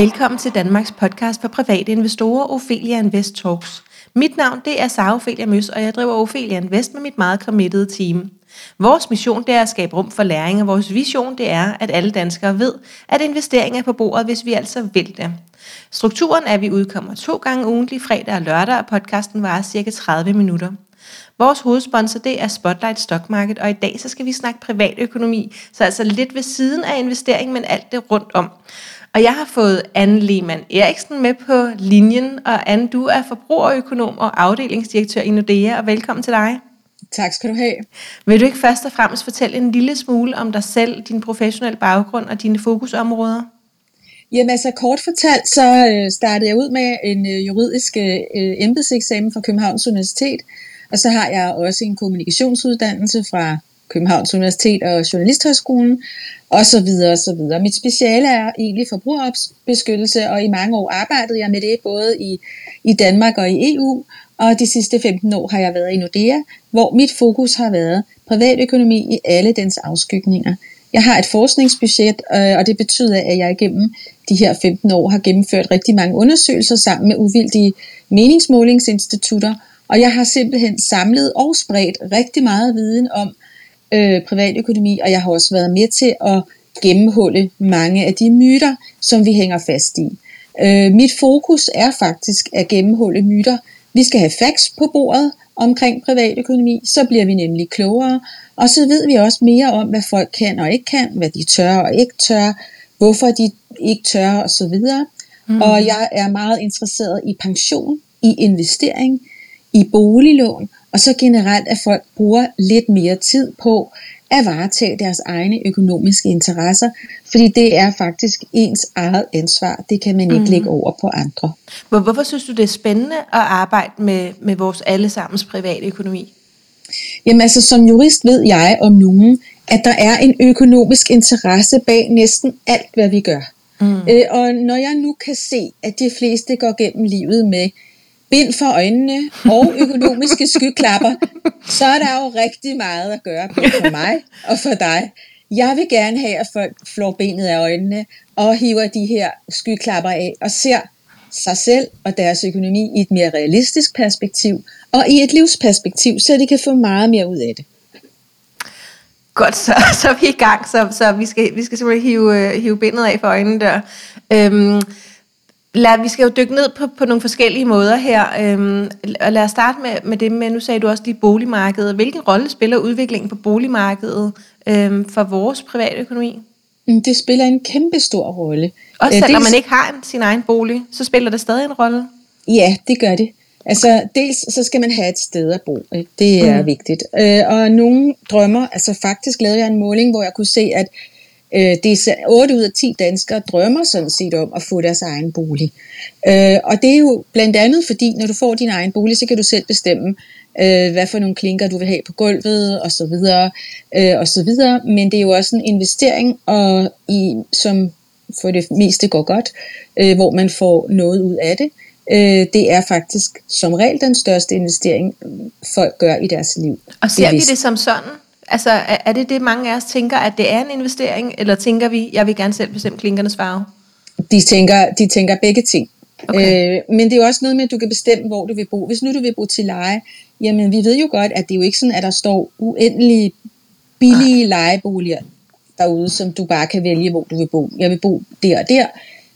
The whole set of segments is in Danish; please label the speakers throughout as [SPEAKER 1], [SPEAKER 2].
[SPEAKER 1] Velkommen til Danmarks podcast for private investorer, Ophelia Invest Talks. Mit navn det er Sara Ophelia Møs, og jeg driver Ophelia Invest med mit meget committed team. Vores mission det er at skabe rum for læring, og vores vision det er, at alle danskere ved, at investering er på bordet, hvis vi altså vil det. Strukturen er, at vi udkommer to gange ugentlig, fredag og lørdag, og podcasten varer cirka 30 minutter. Vores hovedsponsor det er Spotlight Stock Market, og i dag så skal vi snakke privatøkonomi, så altså lidt ved siden af investering, men alt det rundt om. Og jeg har fået Anne Lehmann Eriksen med på linjen, og Anne, du er forbrugerøkonom og afdelingsdirektør i Nordea, og velkommen til dig.
[SPEAKER 2] Tak skal du have.
[SPEAKER 1] Vil du ikke først og fremmest fortælle en lille smule om dig selv, din professionelle baggrund og dine fokusområder?
[SPEAKER 2] Jamen altså kort fortalt, så øh, startede jeg ud med en øh, juridisk øh, embedseksamen fra Københavns Universitet, og så har jeg også en kommunikationsuddannelse fra Københavns Universitet og Journalisthøjskolen, og så videre og så videre. Mit speciale er egentlig forbrugerbeskyttelse, og i mange år arbejdede jeg med det, både i, i Danmark og i EU, og de sidste 15 år har jeg været i Nordea, hvor mit fokus har været privatøkonomi i alle dens afskygninger. Jeg har et forskningsbudget, øh, og det betyder, at jeg igennem de her 15 år har gennemført rigtig mange undersøgelser sammen med uvildige meningsmålingsinstitutter, og jeg har simpelthen samlet og spredt rigtig meget viden om øh, privatøkonomi, og jeg har også været med til at gennemhulle mange af de myter, som vi hænger fast i. Øh, mit fokus er faktisk at gennemhulle myter. Vi skal have facts på bordet omkring privatøkonomi, så bliver vi nemlig klogere, og så ved vi også mere om, hvad folk kan og ikke kan, hvad de tør og ikke tør, hvorfor de ikke tør osv. Mm. Og jeg er meget interesseret i pension, i investering, i boliglån, og så generelt, at folk bruger lidt mere tid på at varetage deres egne økonomiske interesser, fordi det er faktisk ens eget ansvar. Det kan man ikke mm. lægge over på andre.
[SPEAKER 1] Hvorfor synes du, det er spændende at arbejde med, med vores allesammens private økonomi?
[SPEAKER 2] Jamen altså, som jurist ved jeg om nogen, at der er en økonomisk interesse bag næsten alt, hvad vi gør. Mm. Øh, og når jeg nu kan se, at de fleste går gennem livet med bind for øjnene og økonomiske skyklapper, så er der jo rigtig meget at gøre for mig og for dig. Jeg vil gerne have, at folk flår benet af øjnene og hiver de her skyklapper af og ser sig selv og deres økonomi i et mere realistisk perspektiv og i et livsperspektiv, så de kan få meget mere ud af det.
[SPEAKER 1] Godt, så, så er vi i gang, så, så vi, skal, vi skal simpelthen hive, øh, hive bindet af for øjnene der. Øhm, Lad, vi skal jo dykke ned på, på nogle forskellige måder her, øhm, og lad os starte med, med det med, nu sagde du også lige boligmarkedet. Hvilken rolle spiller udviklingen på boligmarkedet øhm, for vores private økonomi?
[SPEAKER 2] Mm, det spiller en kæmpe stor rolle.
[SPEAKER 1] Også øh, selvom dels, man ikke har en, sin egen bolig, så spiller det stadig en rolle?
[SPEAKER 2] Ja, det gør det. Altså, dels så skal man have et sted at bo. Ikke? Det er mm. vigtigt. Øh, og nogle drømmer, altså faktisk lavede jeg en måling, hvor jeg kunne se, at Øh, det er 8 ud af 10 danskere drømmer sådan set om at få deres egen bolig. Øh, og det er jo blandt andet fordi, når du får din egen bolig, så kan du selv bestemme, øh, hvad for nogle klinker du vil have på gulvet og så videre øh, og så videre. Men det er jo også en investering, og i, som for det meste går godt, øh, hvor man får noget ud af det. Øh, det er faktisk som regel den største investering, folk gør i deres liv.
[SPEAKER 1] Og ser vi det som sådan? Altså, er, er det det, mange af os tænker, at det er en investering, eller tænker vi, jeg vil gerne selv bestemme klinkernes farve?
[SPEAKER 2] De tænker, de tænker begge ting. Okay. Øh, men det er jo også noget med, at du kan bestemme, hvor du vil bo. Hvis nu du vil bo til leje, jamen vi ved jo godt, at det er jo ikke sådan, at der står uendelige billige Nej. lejeboliger derude, som du bare kan vælge, hvor du vil bo. Jeg vil bo der og der.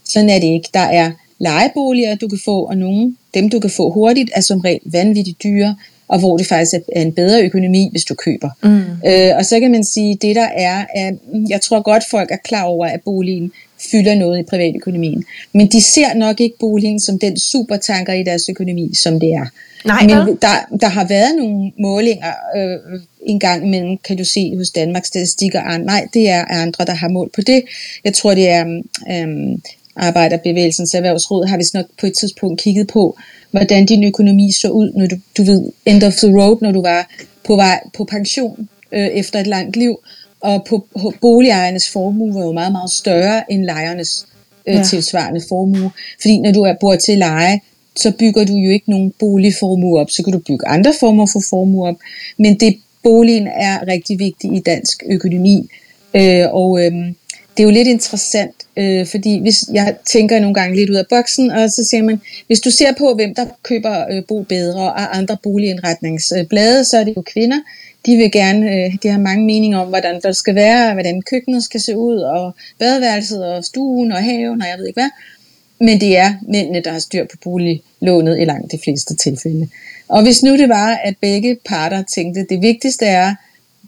[SPEAKER 2] Sådan er det ikke. Der er lejeboliger, du kan få, og nogle, dem du kan få hurtigt, er som regel vanvittigt dyre og hvor det faktisk er en bedre økonomi, hvis du køber. Mm. Øh, og så kan man sige, det der er, at jeg tror godt, folk er klar over, at boligen fylder noget i privatøkonomien. Men de ser nok ikke boligen som den supertanker i deres økonomi, som det er.
[SPEAKER 1] Nej,
[SPEAKER 2] Men der, der har været nogle målinger øh, en gang imellem, kan du se hos Danmarks Statistik og andre. Nej, det er andre, der har mål på det. Jeg tror, det er øh, Arbejderbevægelsens Erhvervsråd, har vi nok på et tidspunkt kigget på, hvordan din økonomi så ud, når du, du ved, end of the road, når du var på vej på pension øh, efter et langt liv, og på, på boligejernes formue var jo meget, meget større end lejernes øh, ja. tilsvarende formue. Fordi når du er bor til leje, så bygger du jo ikke nogen boligformue op, så kan du bygge andre former for formue op. Men det boligen er rigtig vigtig i dansk økonomi. Øh, og øh, det er jo lidt interessant, øh, fordi hvis jeg tænker nogle gange lidt ud af boksen, og så siger man, hvis du ser på, hvem der køber øh, Bo Bedre og andre boligindretningsblade, så er det jo kvinder. De vil gerne, øh, de har mange meninger om, hvordan der skal være, hvordan køkkenet skal se ud, og badeværelset, og stuen, og haven, og jeg ved ikke hvad. Men det er mændene, der har styr på boliglånet i langt de fleste tilfælde. Og hvis nu det var, at begge parter tænkte, at det vigtigste er,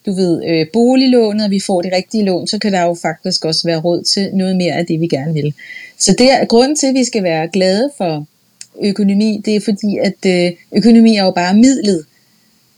[SPEAKER 2] du ved, øh, boliglånet, og vi får det rigtige lån, så kan der jo faktisk også være råd til noget mere af det, vi gerne vil. Så det er grunden til, at vi skal være glade for økonomi, det er fordi, at øh, økonomi er jo bare midlet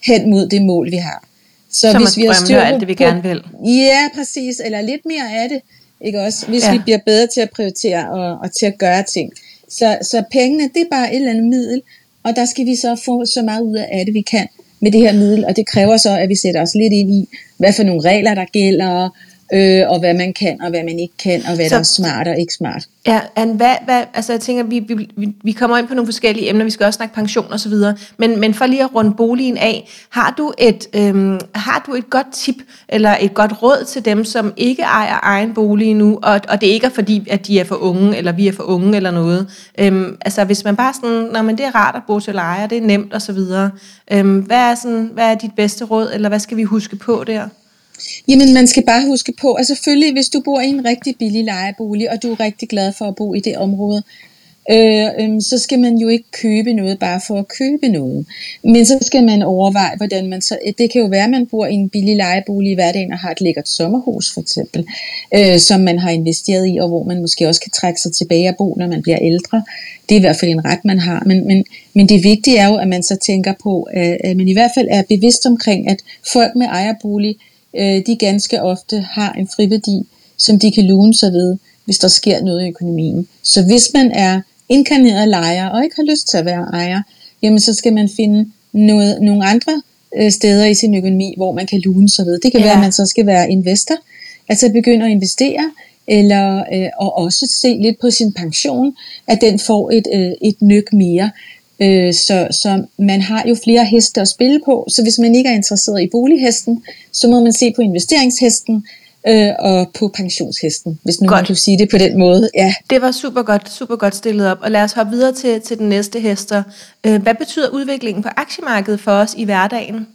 [SPEAKER 2] hen mod det mål, vi har.
[SPEAKER 1] Så, så hvis vi har styr på, alt det, vi gerne vil.
[SPEAKER 2] Ja, præcis. Eller lidt mere af det. Ikke også? Hvis ja. vi bliver bedre til at prioritere og, og til at gøre ting. Så, så pengene, det er bare et eller andet middel, og der skal vi så få så meget ud af det, vi kan med det her middel, og det kræver så, at vi sætter os lidt ind i, hvad for nogle regler, der gælder, øh, og hvad man kan, og hvad man ikke kan, og hvad så, der er smart og ikke smart.
[SPEAKER 1] Ja, Anne, hvad, hvad, altså jeg tænker, vi, vi, vi kommer ind på nogle forskellige emner, vi skal også snakke pension og så videre, men, men for lige at runde boligen af, har du, et, øhm, har du et godt tip, eller et godt råd til dem, som ikke ejer egen bolig nu, og, og det ikke er fordi, at de er for unge, eller vi er for unge, eller noget. Øhm, altså hvis man bare sådan, når man det er rart at bo til leje, det er nemt og så videre, øhm, hvad, er sådan, hvad er dit bedste råd, eller hvad skal vi huske på der?
[SPEAKER 2] Jamen, man skal bare huske på, at selvfølgelig, hvis du bor i en rigtig billig lejebolig, og du er rigtig glad for at bo i det område, øh, øh, så skal man jo ikke købe noget bare for at købe noget. Men så skal man overveje, hvordan man så... Det kan jo være, at man bor i en billig lejebolig i hverdagen og har et lækkert sommerhus, for eksempel, øh, som man har investeret i, og hvor man måske også kan trække sig tilbage og bo, når man bliver ældre. Det er i hvert fald en ret, man har. Men, men, men det vigtige er jo, at man så tænker på, at man i hvert fald er bevidst omkring, at folk med ejerbolig øh, de ganske ofte har en friværdi, som de kan lune sig ved, hvis der sker noget i økonomien. Så hvis man er inkarneret lejer og ikke har lyst til at være ejer, jamen så skal man finde noget, nogle andre øh, steder i sin økonomi, hvor man kan lune sig ved. Det kan ja. være, at man så skal være investor, altså begynde at investere, eller øh, og også se lidt på sin pension, at den får et, øh, et nyk mere. Øh, så, så man har jo flere heste at spille på, så hvis man ikke er interesseret i bolighesten, så må man se på investeringshesten øh, og på pensionshesten, hvis nu godt. man kan sige det på den måde. Ja.
[SPEAKER 1] Det var super godt, super godt stillet op, og lad os hoppe videre til, til den næste hester. Øh, hvad betyder udviklingen på aktiemarkedet for os i hverdagen?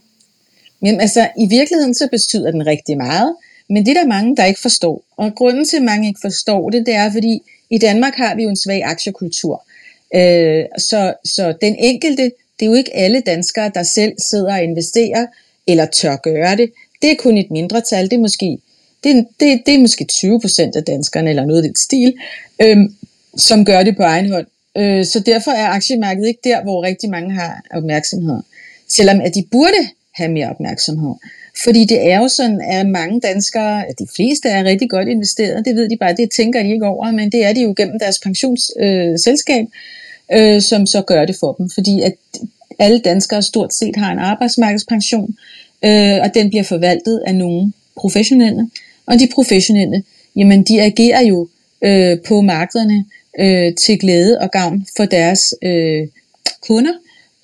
[SPEAKER 2] Jamen altså, i virkeligheden så betyder den rigtig meget, men det er der mange, der ikke forstår. Og grunden til, at mange ikke forstår det, det er, fordi i Danmark har vi jo en svag aktiekultur. Øh, så, så den enkelte, det er jo ikke alle danskere, der selv sidder og investerer, eller tør gøre det. Det er kun et mindretal, det er måske, det, det, det er måske 20 procent af danskerne, eller noget i den stil, øh, som gør det på egen hånd. Øh, så derfor er aktiemarkedet ikke der, hvor rigtig mange har opmærksomhed. Selvom at de burde have mere opmærksomhed. Fordi det er jo sådan, at mange danskere, at de fleste er rigtig godt investeret, det ved de bare, det tænker de ikke over, men det er de jo gennem deres pensionsselskab. Øh, øh, som så gør det for dem. Fordi at alle danskere stort set har en arbejdsmarkedspension, øh, og den bliver forvaltet af nogle professionelle. Og de professionelle, jamen de agerer jo øh, på markederne øh, til glæde og gavn for deres øh, kunder.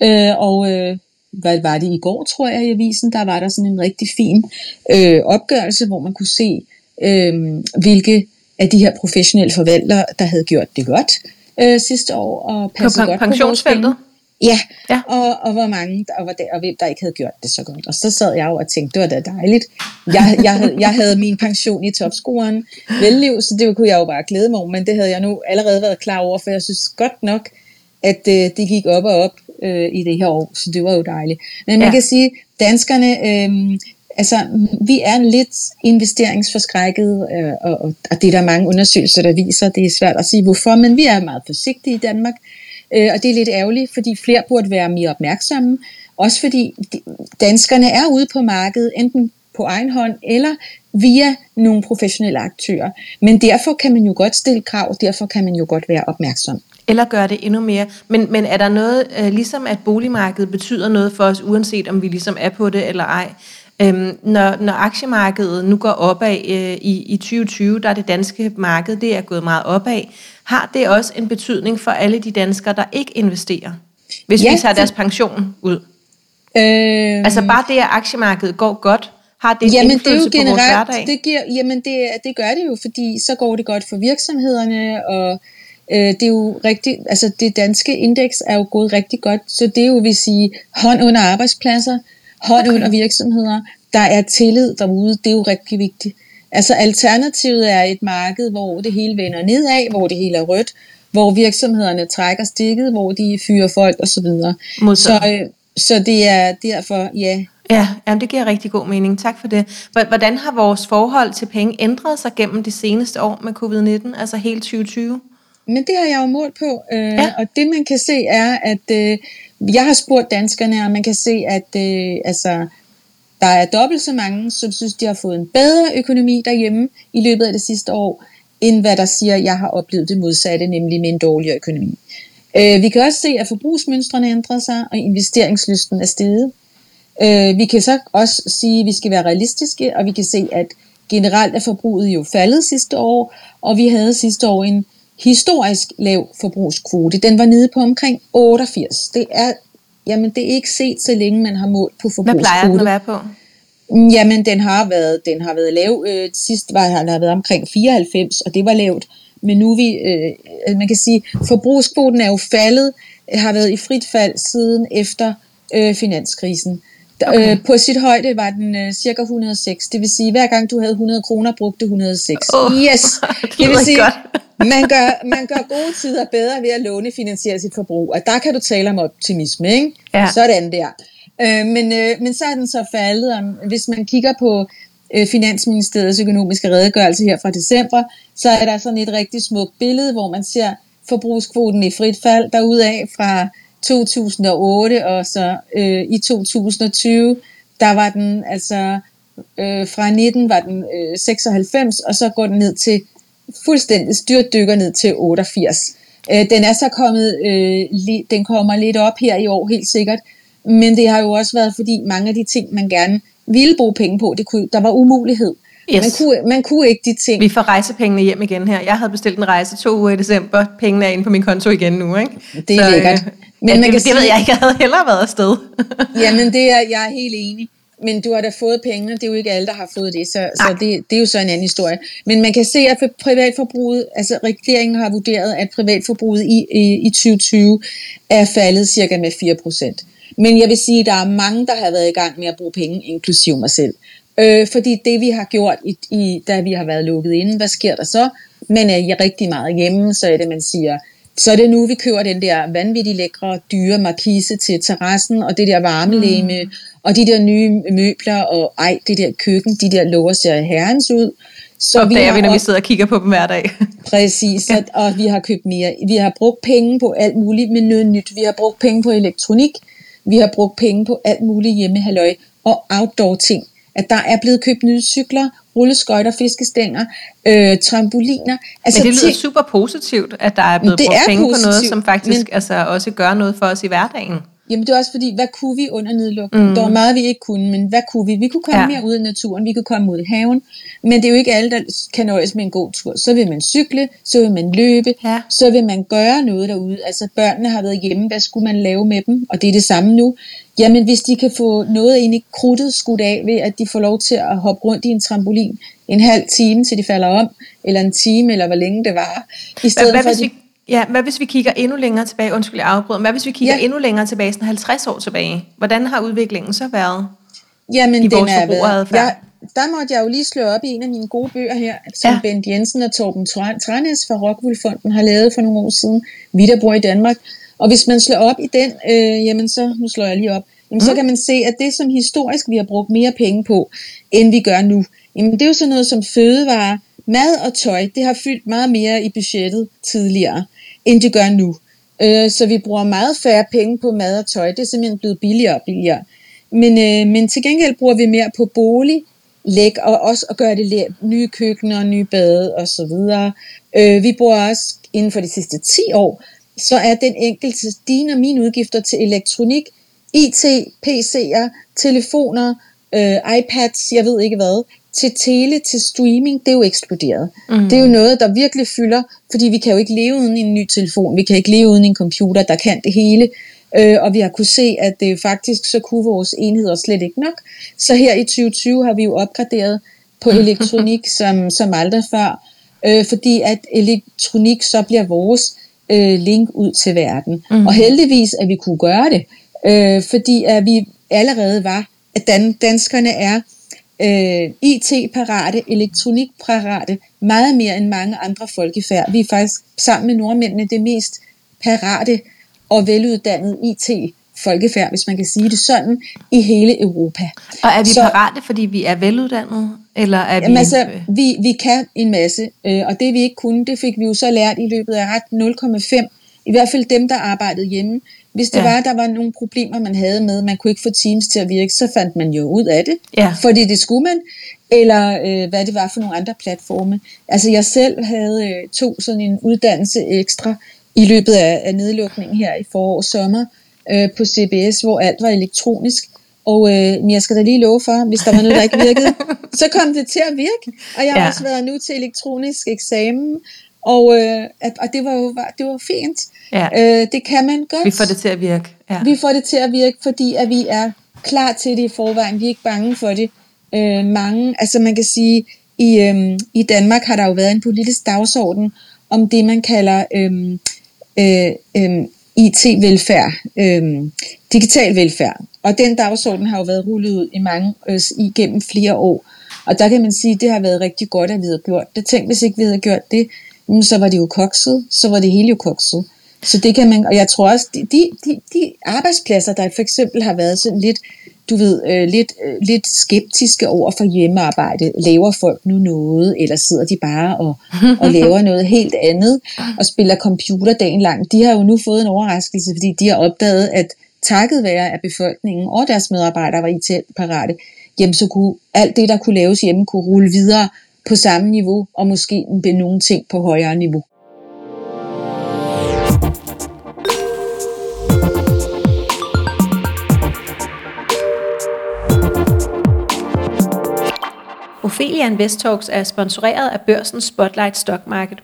[SPEAKER 2] Øh, og øh, hvad var det i går, tror jeg, i avisen, der var der sådan en rigtig fin øh, opgørelse, hvor man kunne se, øh, hvilke af de her professionelle forvaltere, der havde gjort det godt, øh, sidste år og passet på godt
[SPEAKER 1] pensionsfeltet? På
[SPEAKER 2] Ja, ja. Og, og hvor mange, og, hvor der, og hvem der ikke havde gjort det så godt. Og så sad jeg jo og tænkte, det var da dejligt. Jeg, jeg, havde, jeg havde min pension i topscoren velliv, så det kunne jeg jo bare glæde mig over, men det havde jeg nu allerede været klar over, for jeg synes godt nok, at øh, det gik op og op øh, i det her år, så det var jo dejligt. Men man ja. kan sige, danskerne, øh, altså, vi er lidt investeringsforskrækket, øh, og, og, og det er der mange undersøgelser, der viser, det er svært at sige hvorfor, men vi er meget forsigtige i Danmark, øh, og det er lidt ærgerligt, fordi flere burde være mere opmærksomme, også fordi danskerne er ude på markedet, enten på egen hånd eller via nogle professionelle aktører. Men derfor kan man jo godt stille krav, derfor kan man jo godt være opmærksom.
[SPEAKER 1] Eller gøre det endnu mere. Men, men er der noget, øh, ligesom at boligmarkedet betyder noget for os, uanset om vi ligesom er på det eller ej, Øhm, når, når aktiemarkedet nu går opad øh, i, i 2020, der er det danske marked, det er gået meget opad, har det også en betydning for alle de danskere, der ikke investerer, hvis ja, vi tager deres pension ud? Øh... Altså bare det, at aktiemarkedet går godt, Har det
[SPEAKER 2] jamen, det er jo
[SPEAKER 1] på vores
[SPEAKER 2] generelt,
[SPEAKER 1] hverdag?
[SPEAKER 2] det, giver, jamen det, det gør det jo, fordi så går det godt for virksomhederne, og øh, det er jo rigtig, altså det danske indeks er jo gået rigtig godt, så det er jo vil sige hånd under arbejdspladser, hånd okay. under virksomheder, der er tillid derude, det er jo rigtig vigtigt. Altså alternativet er et marked, hvor det hele vender nedad, hvor det hele er rødt, hvor virksomhederne trækker stikket, hvor de fyrer folk osv.
[SPEAKER 1] Modtaget.
[SPEAKER 2] Så, øh, så det er derfor, ja,
[SPEAKER 1] Ja, jamen det giver rigtig god mening. Tak for det. Hvordan har vores forhold til penge ændret sig gennem det seneste år med covid-19, altså hele 2020?
[SPEAKER 2] Men det har jeg jo målt på, øh,
[SPEAKER 1] ja.
[SPEAKER 2] og det man kan se er, at øh, jeg har spurgt danskerne, og man kan se, at øh, altså, der er dobbelt så mange, som synes, de har fået en bedre økonomi derhjemme i løbet af det sidste år, end hvad der siger, at jeg har oplevet det modsatte, nemlig med en dårligere økonomi. Øh, vi kan også se, at forbrugsmønstrene ændrer sig, og investeringslysten er steget. Øh, vi kan så også sige, at vi skal være realistiske, og vi kan se, at generelt er forbruget jo faldet sidste år, og vi havde sidste år en historisk lav forbrugskvote. Den var nede på omkring 88. Det er, jamen, det er ikke set så længe, man har målt på
[SPEAKER 1] Hvad plejer den at
[SPEAKER 2] forbrugskvote.
[SPEAKER 1] være på?
[SPEAKER 2] Jamen, den har været, den har været lav. Øh, sidst var den har været omkring 94, og det var lavt. Men nu vi, øh, man kan sige, forbrugskvoten er jo faldet, har været i frit fald siden efter øh, finanskrisen.
[SPEAKER 1] Okay.
[SPEAKER 2] Øh, på sit højde var den øh, cirka 106. Det vil sige, hver gang du havde 100 kroner, brugte du 106.
[SPEAKER 1] Åh,
[SPEAKER 2] yes!
[SPEAKER 1] det
[SPEAKER 2] Det vil sige,
[SPEAKER 1] godt.
[SPEAKER 2] man gør, man gør gode tider bedre ved at lånefinansiere sit forbrug. Og der kan du tale om optimisme, ikke?
[SPEAKER 1] Ja.
[SPEAKER 2] Sådan der. Øh, men, øh, men så er den så faldet. Om, hvis man kigger på øh, Finansministeriets økonomiske redegørelse her fra december, så er der sådan et rigtig smukt billede, hvor man ser forbrugskvoten i frit fald derudaf fra 2008 og så øh, i 2020, der var den altså øh, fra 19 var den øh, 96, og så går den ned til fuldstændig styrtdykker ned til 88. Øh, den er så kommet, øh, li, den kommer lidt op her i år helt sikkert, men det har jo også været fordi mange af de ting, man gerne ville bruge penge på, det kunne, der var umulighed.
[SPEAKER 1] Yes.
[SPEAKER 2] Man, kunne, man kunne ikke de ting.
[SPEAKER 1] Vi får rejsepengene hjem igen her. Jeg havde bestilt en rejse to uger i december. Pengene er inde på min konto igen nu, ikke?
[SPEAKER 2] Det er lækkert.
[SPEAKER 1] Men
[SPEAKER 2] Men
[SPEAKER 1] ja,
[SPEAKER 2] man
[SPEAKER 1] det,
[SPEAKER 2] kan
[SPEAKER 1] det ved
[SPEAKER 2] sige-
[SPEAKER 1] jeg ikke. Jeg havde hellere været afsted.
[SPEAKER 2] Jamen, det er, jeg er helt enig. Men du har da fået pengene, det er jo ikke alle, der har fået det, så,
[SPEAKER 1] Nej.
[SPEAKER 2] så det, det er jo så en anden historie. Men man kan se, at for privatforbruget, altså regeringen har vurderet, at privatforbruget i, i, i 2020 er faldet cirka med 4%. Men jeg vil sige, at der er mange, der har været i gang med at bruge penge, inklusive mig selv. Øh, fordi det vi har gjort, i, i, da vi har været lukket inde, hvad sker der så? Man er rigtig meget hjemme, så er det, man siger, så er det nu, vi køber den der vanvittigt lækre, dyre markise til terrassen, og det der varmelæme, mm. og de der nye møbler, og ej, det der køkken, de der låger ser herrens ud. Så
[SPEAKER 1] Så opdager vi, når vi
[SPEAKER 2] også-
[SPEAKER 1] sidder og kigger på dem hver dag.
[SPEAKER 2] Præcis, ja. og vi har købt mere. Vi har brugt penge på alt muligt med noget nyt. Vi har brugt penge på elektronik. Vi har brugt penge på alt muligt hjemmehalløj og outdoor ting. At der er blevet købt nye cykler, rulleskøjter, fiskestænger, øh, trampoliner.
[SPEAKER 1] Altså, Men det lyder super positivt, at der er blevet brugt penge på noget,
[SPEAKER 2] positivt,
[SPEAKER 1] som faktisk
[SPEAKER 2] men-
[SPEAKER 1] altså, også gør noget for os i hverdagen.
[SPEAKER 2] Jamen det er også fordi, hvad kunne vi under nedlukningen? Mm. Der var meget, vi ikke kunne, men hvad kunne vi? Vi kunne komme
[SPEAKER 1] Ja.
[SPEAKER 2] mere ud i naturen, vi kunne komme ud i haven, men det er jo ikke alle, der kan nøjes med en god tur. Så vil man cykle, så vil man løbe,
[SPEAKER 1] Ja.
[SPEAKER 2] så vil man gøre noget derude. Altså børnene har været hjemme, hvad skulle man lave med dem? Og det er det samme nu. Jamen hvis de kan få noget ind i krudtet skudt af ved, at de får lov til at hoppe rundt i en trampolin en halv time, til de falder om, eller en time, eller hvor længe det var. I
[SPEAKER 1] Hvad,
[SPEAKER 2] stedet
[SPEAKER 1] hvad,
[SPEAKER 2] for,
[SPEAKER 1] hvis
[SPEAKER 2] at
[SPEAKER 1] vi, ja, hvad hvis vi kigger endnu længere tilbage? Undskyld, jeg afbryder. Hvad hvis vi kigger
[SPEAKER 2] Ja.
[SPEAKER 1] endnu længere tilbage, sådan 50 år tilbage? Hvordan har udviklingen så været?
[SPEAKER 2] Jamen,
[SPEAKER 1] i
[SPEAKER 2] den
[SPEAKER 1] vores
[SPEAKER 2] er
[SPEAKER 1] forbrugeradfærd.
[SPEAKER 2] jeg, der måtte jeg jo lige slå op i en af mine gode bøger her, som
[SPEAKER 1] Ja.
[SPEAKER 2] ja. Bent Jensen og Torben Tra- Tranæs fra Rockwool-fonden har lavet for nogle år siden. Vi, der bor i Danmark. Og hvis man slår op i den, øh, jamen så, nu slår jeg lige op, jamen mm. så kan man se, at det som historisk vi har brugt mere penge på, end vi gør nu, jamen det er jo sådan noget som fødevare, mad og tøj, det har fyldt meget mere i budgettet tidligere, end det gør nu. Øh, så vi bruger meget færre penge på mad og tøj, det er simpelthen blevet billigere og billigere. Men, øh, men til gengæld bruger vi mere på bolig, læg og også at gøre det læ- nye køkkener, nye bade og så videre. Øh, vi bruger også inden for de sidste 10 år, så er den enkelte dine og mine udgifter til elektronik, IT, PC'er, telefoner, øh, iPads, jeg ved ikke hvad, til tele, til streaming, det er jo eksploderet. Mm. Det er jo noget, der virkelig fylder, fordi vi kan jo ikke leve uden en ny telefon, vi kan ikke leve uden en computer, der kan det hele. øh, og vi har kunne se, at det faktisk så kunne vores enheder slet ikke nok. Så her i 2020 har vi jo opgraderet på elektronik som, som aldrig før, øh, fordi at elektronik så bliver vores øh, link ud til verden. Mm. Og heldigvis, at vi kunne gøre det, øh, fordi at vi allerede var, at dan- danskerne er øh, IT-parate, elektronik-parate, meget mere end mange andre folkefærd. Vi er faktisk sammen med nordmændene det mest parate og veluddannede IT folkefærd, hvis man kan sige det sådan, i hele Europa.
[SPEAKER 1] Og er vi så, parate, fordi vi er veluddannede? Eller er
[SPEAKER 2] vi... Jamen altså, vi, vi kan en masse, øh, og det vi ikke kunne, det fik vi jo så lært i løbet af ret 0,5. I hvert fald dem, der arbejdede hjemme. Hvis det ja. var, der var nogle problemer, man havde med, man kunne ikke få Teams til at virke, så fandt man jo ud af det. Ja. Fordi det skulle man. Eller øh, hvad det var for nogle andre platforme. Altså jeg selv havde øh, to sådan en uddannelse ekstra i løbet af, af nedlukningen her i forår og sommer øh, på CBS, hvor alt var elektronisk. Og øh, jeg skal da lige love for, hvis der var noget, der ikke virkede, så kom det til at virke. Og jeg har ja. også været nu til elektronisk eksamen, og, øh, og det var jo det var fint. Ja. Øh, det kan man godt.
[SPEAKER 1] Vi får det til at virke.
[SPEAKER 2] Ja. Vi får det til at virke, fordi at vi er klar til det i forvejen. Vi er ikke bange for det. Øh, mange, altså man kan sige, i, øh, i Danmark har der jo været en politisk dagsorden om det, man kalder øh, øh, øh, IT-velfærd, øh, digital velfærd. Og den dagsorden har jo været rullet ud i mange, øh, igennem flere år. Og der kan man sige, at det har været rigtig godt, at vi havde gjort det. Tænk, hvis ikke vi havde gjort det, så var det jo kokset, så var det hele jo kokset. Så det kan man, og jeg tror også, de, de, de arbejdspladser, der for eksempel har været sådan lidt, du ved, øh, lidt, øh, lidt skeptiske over for hjemmearbejde. Laver folk nu noget, eller sidder de bare og, og laver noget helt andet, og spiller computer dagen lang? De har jo nu fået en overraskelse, fordi de har opdaget, at takket være, at befolkningen og deres medarbejdere var IT-parate, jamen så kunne alt det, der kunne laves hjemme, kunne rulle videre på samme niveau, og måske med nogle ting på højere niveau.
[SPEAKER 1] Ophelia Invest Talks er sponsoreret af børsens Spotlight Stock Market.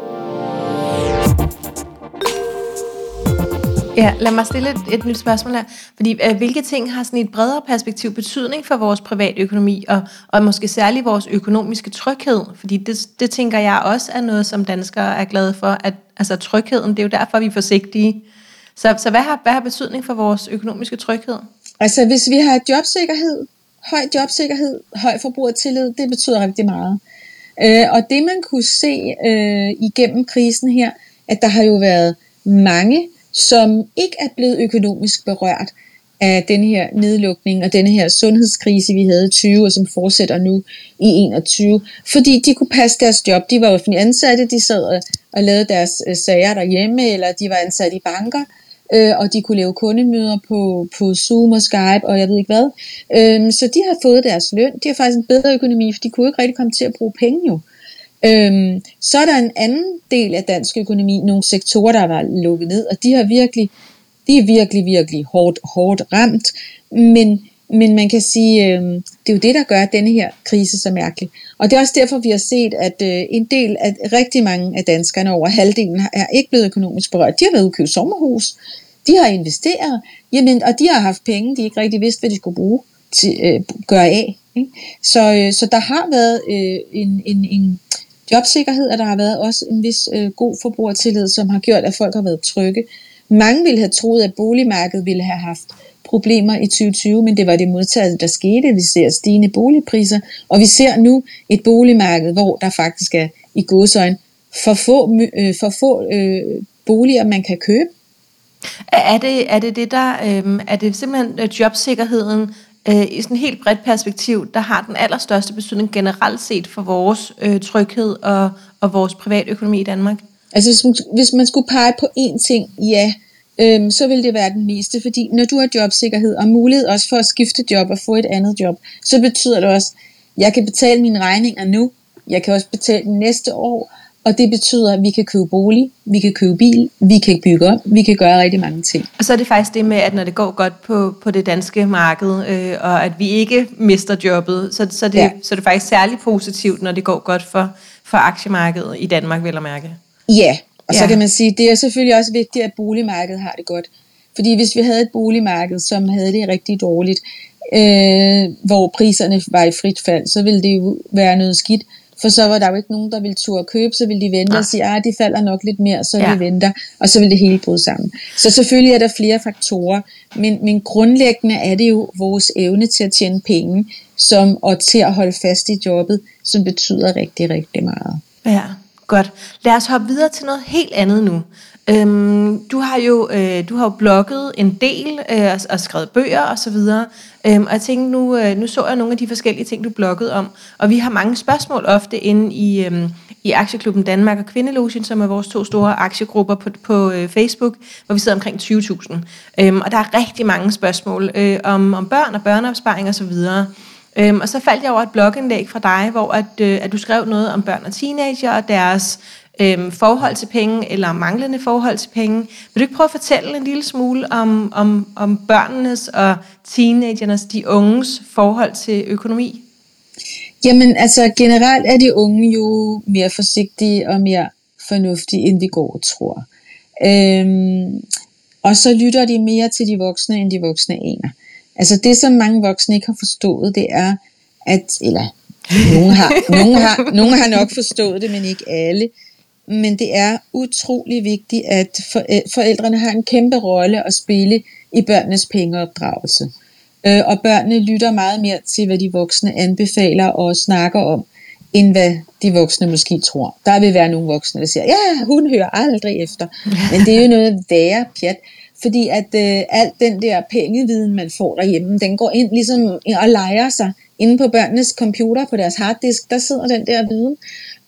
[SPEAKER 1] Ja, lad mig stille et, et nyt spørgsmål her. Fordi øh, hvilke ting har sådan et bredere perspektiv betydning for vores privatøkonomi, og, og måske særligt vores økonomiske tryghed? Fordi det, det tænker jeg også er noget, som danskere er glade for. At, altså trygheden, det er jo derfor, vi er forsigtige. Så, så hvad, har, hvad har betydning for vores økonomiske tryghed?
[SPEAKER 2] Altså hvis vi har jobsikkerhed, høj jobsikkerhed, høj forbrugertillid, det betyder rigtig meget. Øh, og det man kunne se øh, igennem krisen her, at der har jo været mange som ikke er blevet økonomisk berørt af den her nedlukning og denne her sundhedskrise, vi havde i 20, og som fortsætter nu i 21. Fordi de kunne passe deres job. De var offentlige ansatte, de sad og lavede deres øh, sager derhjemme, eller de var ansat i banker, øh, og de kunne lave kundemøder på, på Zoom og Skype, og jeg ved ikke hvad. Øh, så de har fået deres løn. De har faktisk en bedre økonomi, for de kunne ikke rigtig komme til at bruge penge jo. Øhm, så er der en anden del af dansk økonomi, nogle sektorer, der var lukket ned, og de har virkelig, de er virkelig, virkelig hårdt, hårdt ramt. Men, men man kan sige, øhm, det er jo det, der gør denne her krise så mærkelig. Og det er også derfor, vi har set, at øh, en del af rigtig mange af danskerne, over halvdelen, er ikke blevet økonomisk berørt. De har været ude sommerhus, de har investeret, jamen, og de har haft penge, de ikke rigtig vidste, hvad de skulle bruge til, øh, gøre af. Ikke? Så, øh, så der har været øh, en, en, en jobsikkerhed, og der har været også en vis øh, god forbrugertillid, som har gjort, at folk har været trygge. Mange ville have troet, at boligmarkedet ville have haft problemer i 2020, men det var det modtaget, der skete. Vi ser stigende boligpriser, og vi ser nu et boligmarked, hvor der faktisk er i godsøjne for få, øh, for få øh, boliger, man kan købe.
[SPEAKER 1] Er det, er det det der, øh, er det simpelthen øh, jobsikkerheden, øh, i sådan et helt bredt perspektiv, der har den allerstørste betydning generelt set for vores øh, tryghed og, og vores privatøkonomi i Danmark?
[SPEAKER 2] Altså hvis man, hvis man skulle pege på én ting, ja, øhm, så vil det være den meste, fordi når du har jobsikkerhed og mulighed også for at skifte job og få et andet job, så betyder det også, at jeg kan betale mine regninger nu, jeg kan også betale dem næste år, og det betyder, at vi kan købe bolig, vi kan købe bil, vi kan bygge op, vi kan gøre rigtig mange ting.
[SPEAKER 1] Og så er det faktisk det med, at når det går godt på, på det danske marked, øh, og at vi ikke mister jobbet, så, så, det, ja. så er det faktisk særligt positivt, når det går godt for, for aktiemarkedet i Danmark, vil jeg mærke.
[SPEAKER 2] Ja, og ja. så kan man sige, det er selvfølgelig også vigtigt, at boligmarkedet har det godt. Fordi hvis vi havde et boligmarked, som havde det rigtig dårligt, øh, hvor priserne var i frit fald, så ville det jo være noget skidt. For så var der jo ikke nogen, der ville turde købe, så ville de vente ja. og sige, at ah, de falder nok lidt mere, så ja. vi venter, og så vil det hele bryde sammen. Så selvfølgelig er der flere faktorer, men, men grundlæggende er det jo vores evne til at tjene penge, som, og til at holde fast i jobbet, som betyder rigtig, rigtig meget.
[SPEAKER 1] Ja, godt. Lad os hoppe videre til noget helt andet nu. Øhm, du har jo øh, du har jo blogget en del øh, og, og skrevet bøger og så videre. Øhm, og jeg tænkte nu øh, nu så jeg nogle af de forskellige ting du bloggede om, og vi har mange spørgsmål ofte inde i øhm, i Aktieklubben Danmark og Kvindelogen, som er vores to store aktiegrupper på, på øh, Facebook, hvor vi sidder omkring 20.000. Øhm, og der er rigtig mange spørgsmål øh, om, om børn og børneopsparing og så videre. Øhm, og så faldt jeg over et blogindlæg fra dig, hvor at, øh, at du skrev noget om børn og teenager og deres øhm, forhold til penge eller manglende forhold til penge. Vil du ikke prøve at fortælle en lille smule om, om, om børnenes og teenagernes, de unges forhold til økonomi?
[SPEAKER 2] Jamen altså generelt er de unge jo mere forsigtige og mere fornuftige, end vi går og tror. Øhm, og så lytter de mere til de voksne, end de voksne aner. Altså det, som mange voksne ikke har forstået, det er, at, eller nogen har, nogen har, nogen har nok forstået det, men ikke alle, men det er utrolig vigtigt, at forældrene har en kæmpe rolle at spille i børnenes pengeopdragelse. Øh, og børnene lytter meget mere til, hvad de voksne anbefaler og snakker om, end hvad de voksne måske tror. Der vil være nogle voksne, der siger, ja, hun hører aldrig efter. Men det er jo noget værre pjat, fordi at øh, alt den der pengeviden, man får derhjemme, den går ind ligesom og leger sig inde på børnenes computer, på deres harddisk, der sidder den der viden.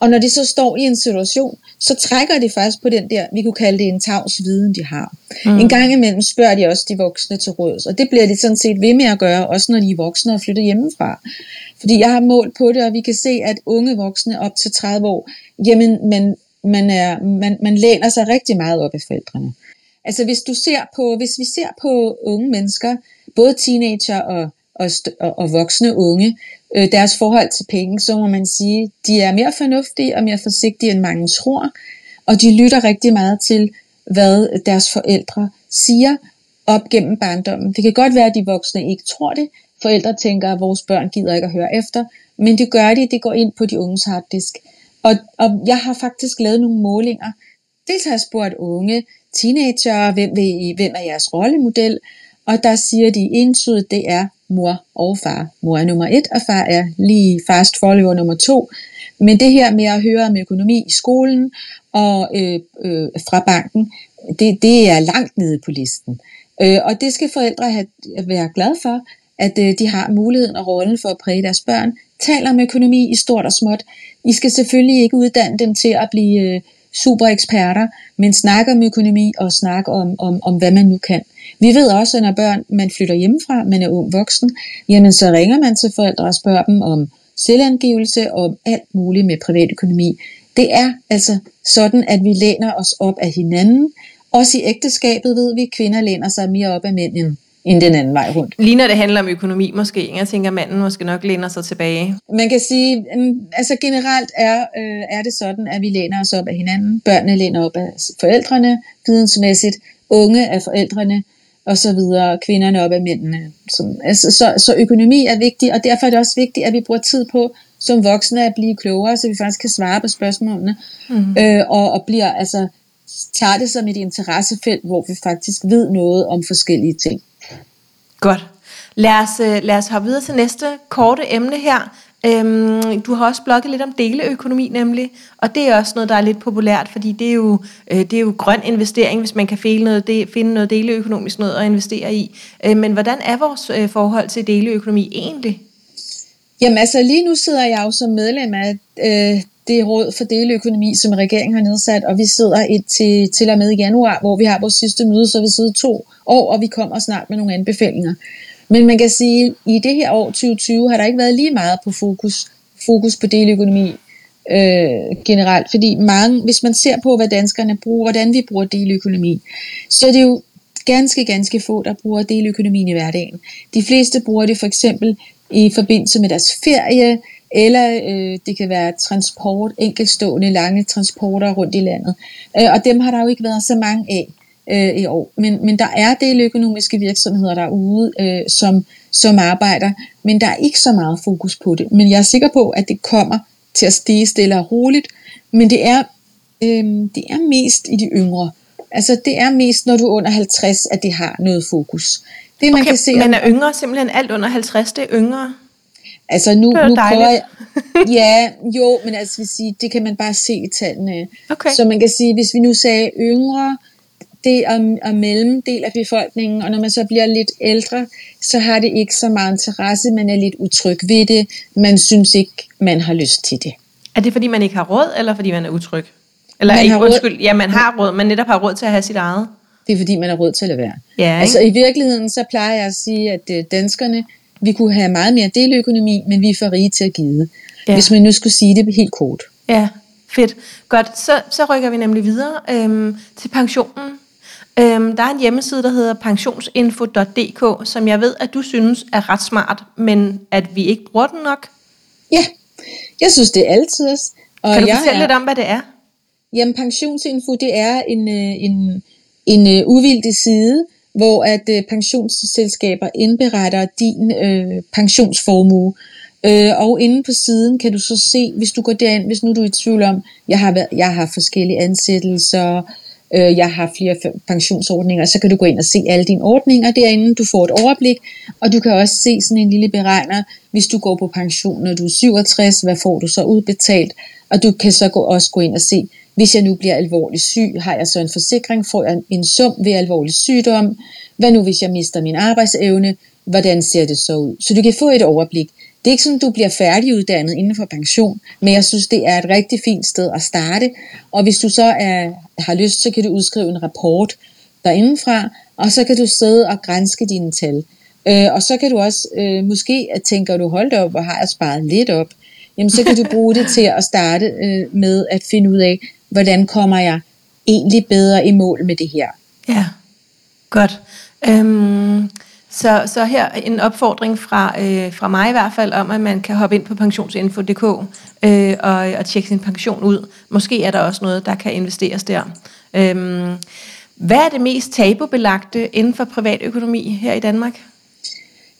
[SPEAKER 2] Og når de så står i en situation, så trækker de faktisk på den der, vi kunne kalde det en tavs viden, de har. Mm. En gang imellem spørger de også de voksne til råds, og det bliver de sådan set ved med at gøre, også når de er voksne og flytter hjemmefra. Fordi jeg har målt på det, og vi kan se, at unge voksne op til 30 år, jamen man, man, er, man, man læner sig rigtig meget op af forældrene. Altså hvis du ser på, hvis vi ser på unge mennesker, både teenager og, og, og, og voksne unge, øh, deres forhold til penge, så må man sige, de er mere fornuftige og mere forsigtige, end mange tror, og de lytter rigtig meget til, hvad deres forældre siger op gennem barndommen. Det kan godt være, at de voksne ikke tror det. Forældre tænker, at vores børn gider ikke at høre efter, men det gør de, det går ind på de unges harddisk. Og, og jeg har faktisk lavet nogle målinger. Dels har jeg spurgt unge, teenager, hvem, vil, hvem er jeres rollemodel, og der siger de entydigt, det er mor og far. Mor er nummer et, og far er lige fast forløber nummer to. Men det her med at høre om økonomi i skolen og øh, øh, fra banken, det, det er langt nede på listen. Øh, og det skal forældre have, være glade for, at øh, de har muligheden og rollen for at præge deres børn. Tal om økonomi i stort og småt. I skal selvfølgelig ikke uddanne dem til at blive øh, super eksperter, men snak om økonomi og snak om, om, om, hvad man nu kan. Vi ved også, at når børn, man flytter hjemmefra, man er ung voksen, jamen så ringer man til forældre og spørger dem om selvangivelse og om alt muligt med privatøkonomi. Det er altså sådan, at vi læner os op af hinanden. Også i ægteskabet ved vi, at kvinder læner sig mere op af mænd end den anden vej rundt.
[SPEAKER 1] Lige når det handler om økonomi måske, jeg tænker, at manden måske nok læner sig tilbage.
[SPEAKER 2] Man kan sige, altså generelt er, øh, er det sådan, at vi læner os op af hinanden. Børnene læner op af forældrene, vidensmæssigt, unge af forældrene, og så videre, kvinderne op af mændene. Så, altså, så, så økonomi er vigtig, og derfor er det også vigtigt, at vi bruger tid på som voksne at blive klogere, så vi faktisk kan svare på spørgsmålene, mm. øh, og, og bliver altså tager det som et interessefelt, hvor vi faktisk ved noget om forskellige ting.
[SPEAKER 1] Godt. Lad os, øh, lad os hoppe videre til næste korte emne her. Øhm, du har også blogget lidt om deleøkonomi nemlig, og det er også noget, der er lidt populært, fordi det er jo, øh, det er jo grøn investering, hvis man kan finde noget, de, finde noget deleøkonomisk noget at investere i. Øh, men hvordan er vores øh, forhold til deleøkonomi egentlig?
[SPEAKER 2] Jamen altså lige nu sidder jeg jo som medlem af øh, det råd for deleøkonomi, som regeringen har nedsat, og vi sidder et til, til og med i januar, hvor vi har vores sidste møde, så vi sidder to år, og vi kommer snart med nogle anbefalinger. Men man kan sige, at i det her år 2020 har der ikke været lige meget på fokus, fokus på deleøkonomi øh, generelt, fordi mange, hvis man ser på, hvad danskerne bruger, hvordan vi bruger deleøkonomi, så er det jo ganske, ganske få, der bruger deleøkonomien i hverdagen. De fleste bruger det for eksempel i forbindelse med deres ferie, eller øh, det kan være transport, enkeltstående lange transporter rundt i landet. Øh, og dem har der jo ikke været så mange af øh, i år. Men, men der er deleøkonomiske virksomheder derude, øh, som, som arbejder, men der er ikke så meget fokus på det. Men jeg er sikker på, at det kommer til at stige stille og roligt, men det er, øh, det er mest i de yngre. Altså det er mest, når du er under 50, at det har noget fokus.
[SPEAKER 1] Det, man okay, kan se, men er yngre simpelthen alt under 50, det er yngre?
[SPEAKER 2] Altså nu, nu prøver jeg, ja, jo, men altså vil sige, det kan man bare se i tallene. Okay. Så man kan sige, hvis vi nu sagde yngre, det er, er mellemdel af befolkningen, og når man så bliver lidt ældre, så har det ikke så meget interesse, man er lidt utryg ved det, man synes ikke, man har lyst til det.
[SPEAKER 1] Er det fordi, man ikke har råd, eller fordi man er utryg? Eller man ikke, råd, undskyld, ja, man har råd, man netop har råd til at have sit eget.
[SPEAKER 2] Det er fordi, man har råd til at lade være. Ja, altså i virkeligheden, så plejer jeg at sige, at øh, danskerne, vi kunne have meget mere deleøkonomi, men vi er for rige til at give. Ja. Hvis man nu skulle sige det helt kort.
[SPEAKER 1] Ja, fedt. Godt, så, så rykker vi nemlig videre øhm, til pensionen. Øhm, der er en hjemmeside, der hedder pensionsinfo.dk, som jeg ved, at du synes er ret smart, men at vi ikke bruger den nok.
[SPEAKER 2] Ja, jeg synes det er altid.
[SPEAKER 1] Og kan du fortælle er, lidt om, hvad det er?
[SPEAKER 2] Jamen, pensionsinfo, det er en, øh, en, en uh, uvildig side, hvor at uh, pensionsselskaber indberetter din uh, pensionsformue. Uh, og inde på siden kan du så se, hvis du går derind, hvis nu du er i tvivl om, jeg har, været, jeg har forskellige ansættelser, øh, jeg har flere pensionsordninger, så kan du gå ind og se alle dine ordninger derinde, du får et overblik, og du kan også se sådan en lille beregner, hvis du går på pension, når du er 67, hvad får du så udbetalt, og du kan så gå, også gå ind og se, hvis jeg nu bliver alvorligt syg, har jeg så en forsikring, får jeg en sum ved alvorlig sygdom? Hvad nu hvis jeg mister min arbejdsevne? Hvordan ser det så ud? Så du kan få et overblik. Det er ikke sådan, du bliver færdiguddannet inden for pension, men jeg synes, det er et rigtig fint sted at starte. Og hvis du så er, har lyst, så kan du udskrive en rapport derindefra, og så kan du sidde og grænske dine tal. Øh, og så kan du også, øh, måske at tænker du, hold op, hvor har jeg sparet lidt op, jamen så kan du bruge det til at starte øh, med at finde ud af, hvordan kommer jeg egentlig bedre i mål med det her.
[SPEAKER 1] Ja, godt. Øhm, så, så her en opfordring fra, øh, fra mig i hvert fald, om at man kan hoppe ind på pensionsinfo.dk øh, og, og tjekke sin pension ud. Måske er der også noget, der kan investeres der. Øhm, hvad er det mest tabubelagte inden for privatøkonomi her i Danmark?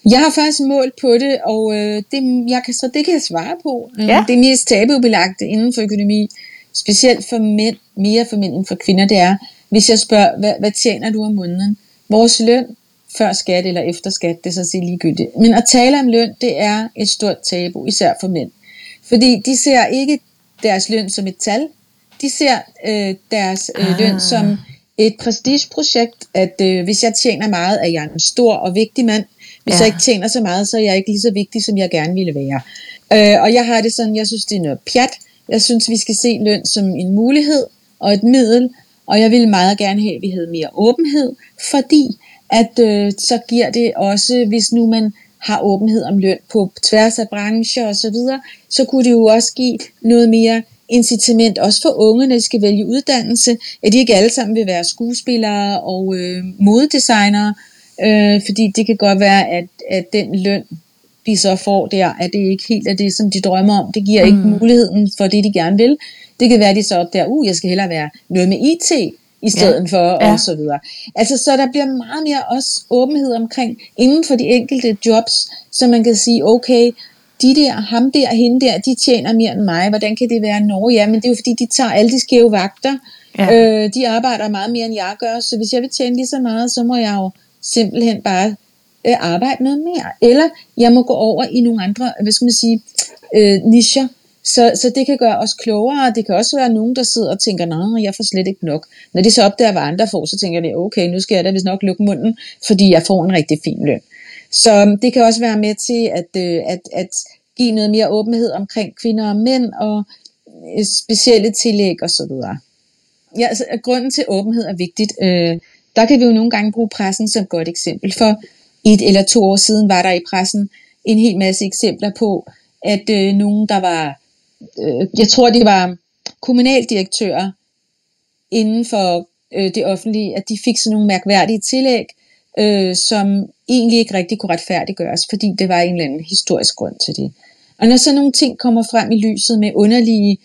[SPEAKER 2] Jeg har faktisk målt på det, og øh, det, jeg kan, så det kan jeg svare på. Ja. Det mest tabubelagte inden for økonomi, specielt for mænd, mere for mænd end for kvinder, det er, hvis jeg spørger, hvad, hvad tjener du om måneden? Vores løn før skat eller efter skat, det er så set ligegyldigt. Men at tale om løn, det er et stort tabu, især for mænd. Fordi de ser ikke deres løn som et tal, de ser øh, deres øh, ah. løn som et prestigeprojekt, at øh, hvis jeg tjener meget, er jeg en stor og vigtig mand. Hvis ja. jeg ikke tjener så meget, så er jeg ikke lige så vigtig, som jeg gerne ville være. Øh, og jeg har det sådan, jeg synes, det er noget pjat, jeg synes, vi skal se løn som en mulighed og et middel, og jeg vil meget gerne have, at vi havde mere åbenhed, fordi at øh, så giver det også, hvis nu man har åbenhed om løn på tværs af brancher osv., så, videre, så kunne det jo også give noget mere incitament, også for unge, når de skal vælge uddannelse, at de ikke alle sammen vil være skuespillere og øh, modedesignere, øh, fordi det kan godt være, at, at den løn, de så får der, at det ikke helt er det, som de drømmer om. Det giver mm. ikke muligheden for det, de gerne vil. Det kan være, at de så opdager, uh, jeg skal hellere være noget med IT, i stedet ja. for, ja. og så videre. Altså, så der bliver meget mere også åbenhed omkring, inden for de enkelte jobs, så man kan sige, okay, de der, ham der, hende der, de tjener mere end mig. Hvordan kan det være? Nå, ja, men det er jo fordi, de tager alle de skæve vagter. Ja. Øh, de arbejder meget mere, end jeg gør, så hvis jeg vil tjene lige så meget, så må jeg jo simpelthen bare øh, arbejde noget mere. Eller jeg må gå over i nogle andre, hvad skal man sige, øh, nischer. Så, så det kan gøre os klogere. Det kan også være nogen, der sidder og tænker, nej, jeg får slet ikke nok. Når de så opdager, hvad andre får, så tænker de, okay, nu skal jeg da vist nok lukke munden, fordi jeg får en rigtig fin løn. Så øhm, det kan også være med til at, øh, at, at give noget mere åbenhed omkring kvinder og mænd, og øh, specielle tillæg osv. Ja, altså, grunden til åbenhed er vigtigt. Øh, der kan vi jo nogle gange bruge pressen som et godt eksempel. For et eller to år siden var der i pressen en hel masse eksempler på, at øh, nogen, der var, øh, jeg tror det var kommunaldirektører inden for øh, det offentlige, at de fik sådan nogle mærkværdige tillæg, øh, som egentlig ikke rigtig kunne retfærdiggøres, fordi det var en eller anden historisk grund til det. Og når så nogle ting kommer frem i lyset med underlige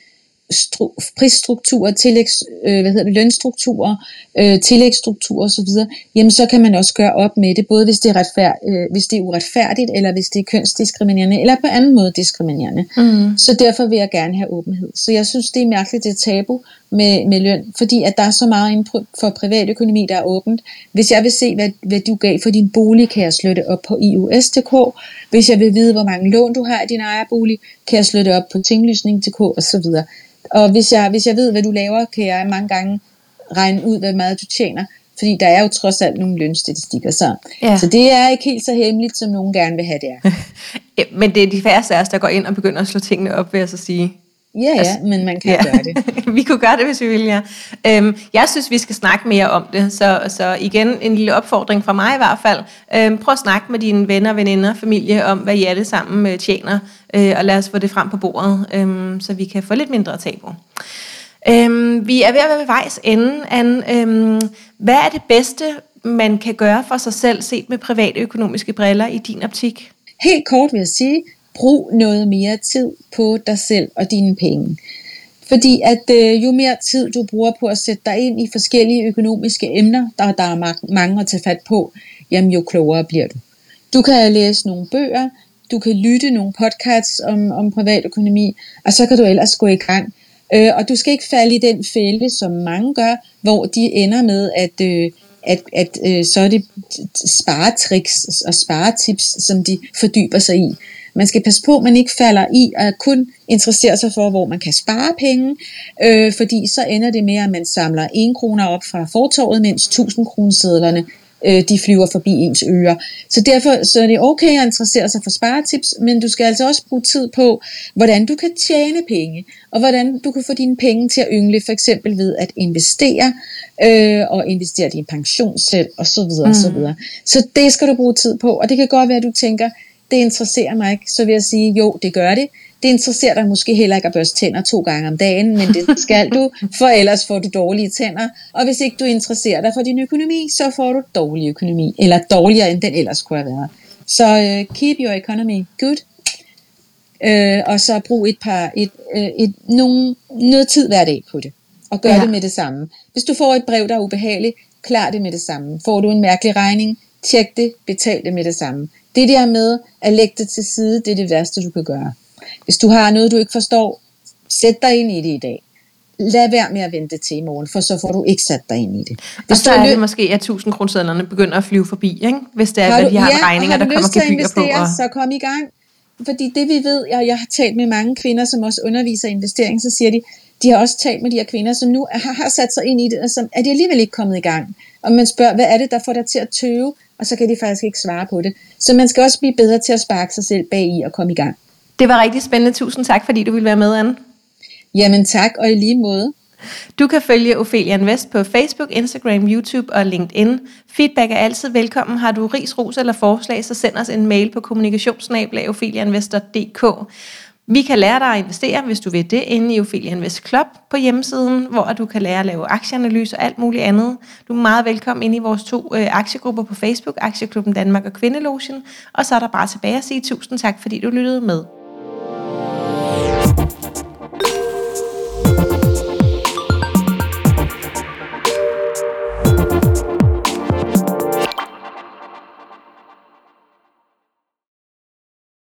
[SPEAKER 2] prisstrukturer, tillægs, øh, hvad hedder det, lønstrukturer, øh, tillægsstrukturer osv., jamen så kan man også gøre op med det, både hvis det, er retfærd, øh, hvis det er uretfærdigt, eller hvis det er kønsdiskriminerende, eller på anden måde diskriminerende. Mm. Så derfor vil jeg gerne have åbenhed. Så jeg synes, det er mærkeligt, det er tabu med, med løn, fordi at der er så meget inden for privatøkonomi, der er åbent. Hvis jeg vil se, hvad, hvad du gav for din bolig, kan jeg slå det op på IUS.dk. Hvis jeg vil vide, hvor mange lån du har i din ejerbolig, kan jeg slå det op på tinglysning.dk osv. Og hvis jeg, hvis jeg ved, hvad du laver, kan jeg mange gange regne ud, hvad meget du tjener. Fordi der er jo trods alt nogle lønstatistikker. Så, ja. så det er ikke helt så hemmeligt, som nogen gerne vil have det er.
[SPEAKER 1] Men det er de færreste af os, der går ind og begynder at slå tingene op, vil jeg så sige.
[SPEAKER 2] Ja, ja, altså, men man kan ja. gøre det.
[SPEAKER 1] vi kunne gøre det, hvis vi ville, ja. Øhm, jeg synes, vi skal snakke mere om det, så, så igen en lille opfordring fra mig i hvert fald. Øhm, prøv at snakke med dine venner, veninder, familie om, hvad I alle sammen øh, tjener, øh, og lad os få det frem på bordet, øh, så vi kan få lidt mindre tabu. Øhm, vi er ved at være ved vejs ende. Anne. Øhm, hvad er det bedste, man kan gøre for sig selv, set med private økonomiske briller i din optik?
[SPEAKER 2] Helt kort vil jeg sige, brug noget mere tid på dig selv og dine penge. Fordi at øh, jo mere tid du bruger på at sætte dig ind i forskellige økonomiske emner, der, der er mange at tage fat på, jamen jo klogere bliver du. Du kan læse nogle bøger, du kan lytte nogle podcasts om, om privatøkonomi, og så kan du ellers gå i gang. Øh, og du skal ikke falde i den fælde, som mange gør, hvor de ender med, at, øh, at, at øh, så er det sparetricks og sparetips, som de fordyber sig i. Man skal passe på, at man ikke falder i at kun interessere sig for, hvor man kan spare penge, øh, fordi så ender det med, at man samler 1 kroner op fra fortorvet, mens 1000 kronesedlerne øh, de flyver forbi ens ører. Så derfor så er det okay at interessere sig for sparetips, men du skal altså også bruge tid på, hvordan du kan tjene penge, og hvordan du kan få dine penge til at yngle, for eksempel ved at investere, øh, og investere din pension selv, og så videre, mm. og så videre. Så det skal du bruge tid på, og det kan godt være, at du tænker, det interesserer mig ikke, så vil jeg sige, jo, det gør det. Det interesserer dig måske heller ikke at børste tænder to gange om dagen, men det skal du, for ellers får du dårlige tænder. Og hvis ikke du interesserer dig for din økonomi, så får du dårlig økonomi, eller dårligere end den ellers kunne have været. Så uh, keep your economy good. Uh, og så brug et par, et, uh, et, nogen, noget tid hver dag på det. Og gør ja. det med det samme. Hvis du får et brev, der er ubehageligt, klar det med det samme. Får du en mærkelig regning, tjek det, betal det med det samme. Det der med at lægge det til side, det er det værste, du kan gøre. Hvis du har noget, du ikke forstår, sæt dig ind i det i dag. Lad være med at vente til i morgen, for så får du ikke sat dig ind i det.
[SPEAKER 1] Hvis og så er det måske, at 1000 kronersedlerne begynder at flyve forbi, ikke? hvis det er, at de har ja, regninger, har der kommer gebyrer på. Og...
[SPEAKER 2] så kom i gang. Fordi det vi ved, og jeg har talt med mange kvinder, som også underviser i investering, så siger de, de har også talt med de her kvinder, som nu har, har sat sig ind i det, og som er de alligevel ikke kommet i gang. Og man spørger, hvad er det, der får dig til at tøve? Og så kan de faktisk ikke svare på det. Så man skal også blive bedre til at sparke sig selv bag i og komme i gang.
[SPEAKER 1] Det var rigtig spændende. Tusind tak, fordi du ville være med, Anne.
[SPEAKER 2] Jamen tak, og i lige måde.
[SPEAKER 1] Du kan følge Ophelia Invest på Facebook, Instagram, YouTube og LinkedIn. Feedback er altid velkommen. Har du ris, ros eller forslag, så send os en mail på kommunikationsnabel.opheliainvestor.dk. Vi kan lære dig at investere, hvis du vil det, inde i Ophelia Invest Club på hjemmesiden, hvor du kan lære at lave aktieanalyse og alt muligt andet. Du er meget velkommen ind i vores to øh, aktiegrupper på Facebook, Aktieklubben Danmark og Kvindelogen. Og så er der bare tilbage at sige tusind tak, fordi du lyttede med.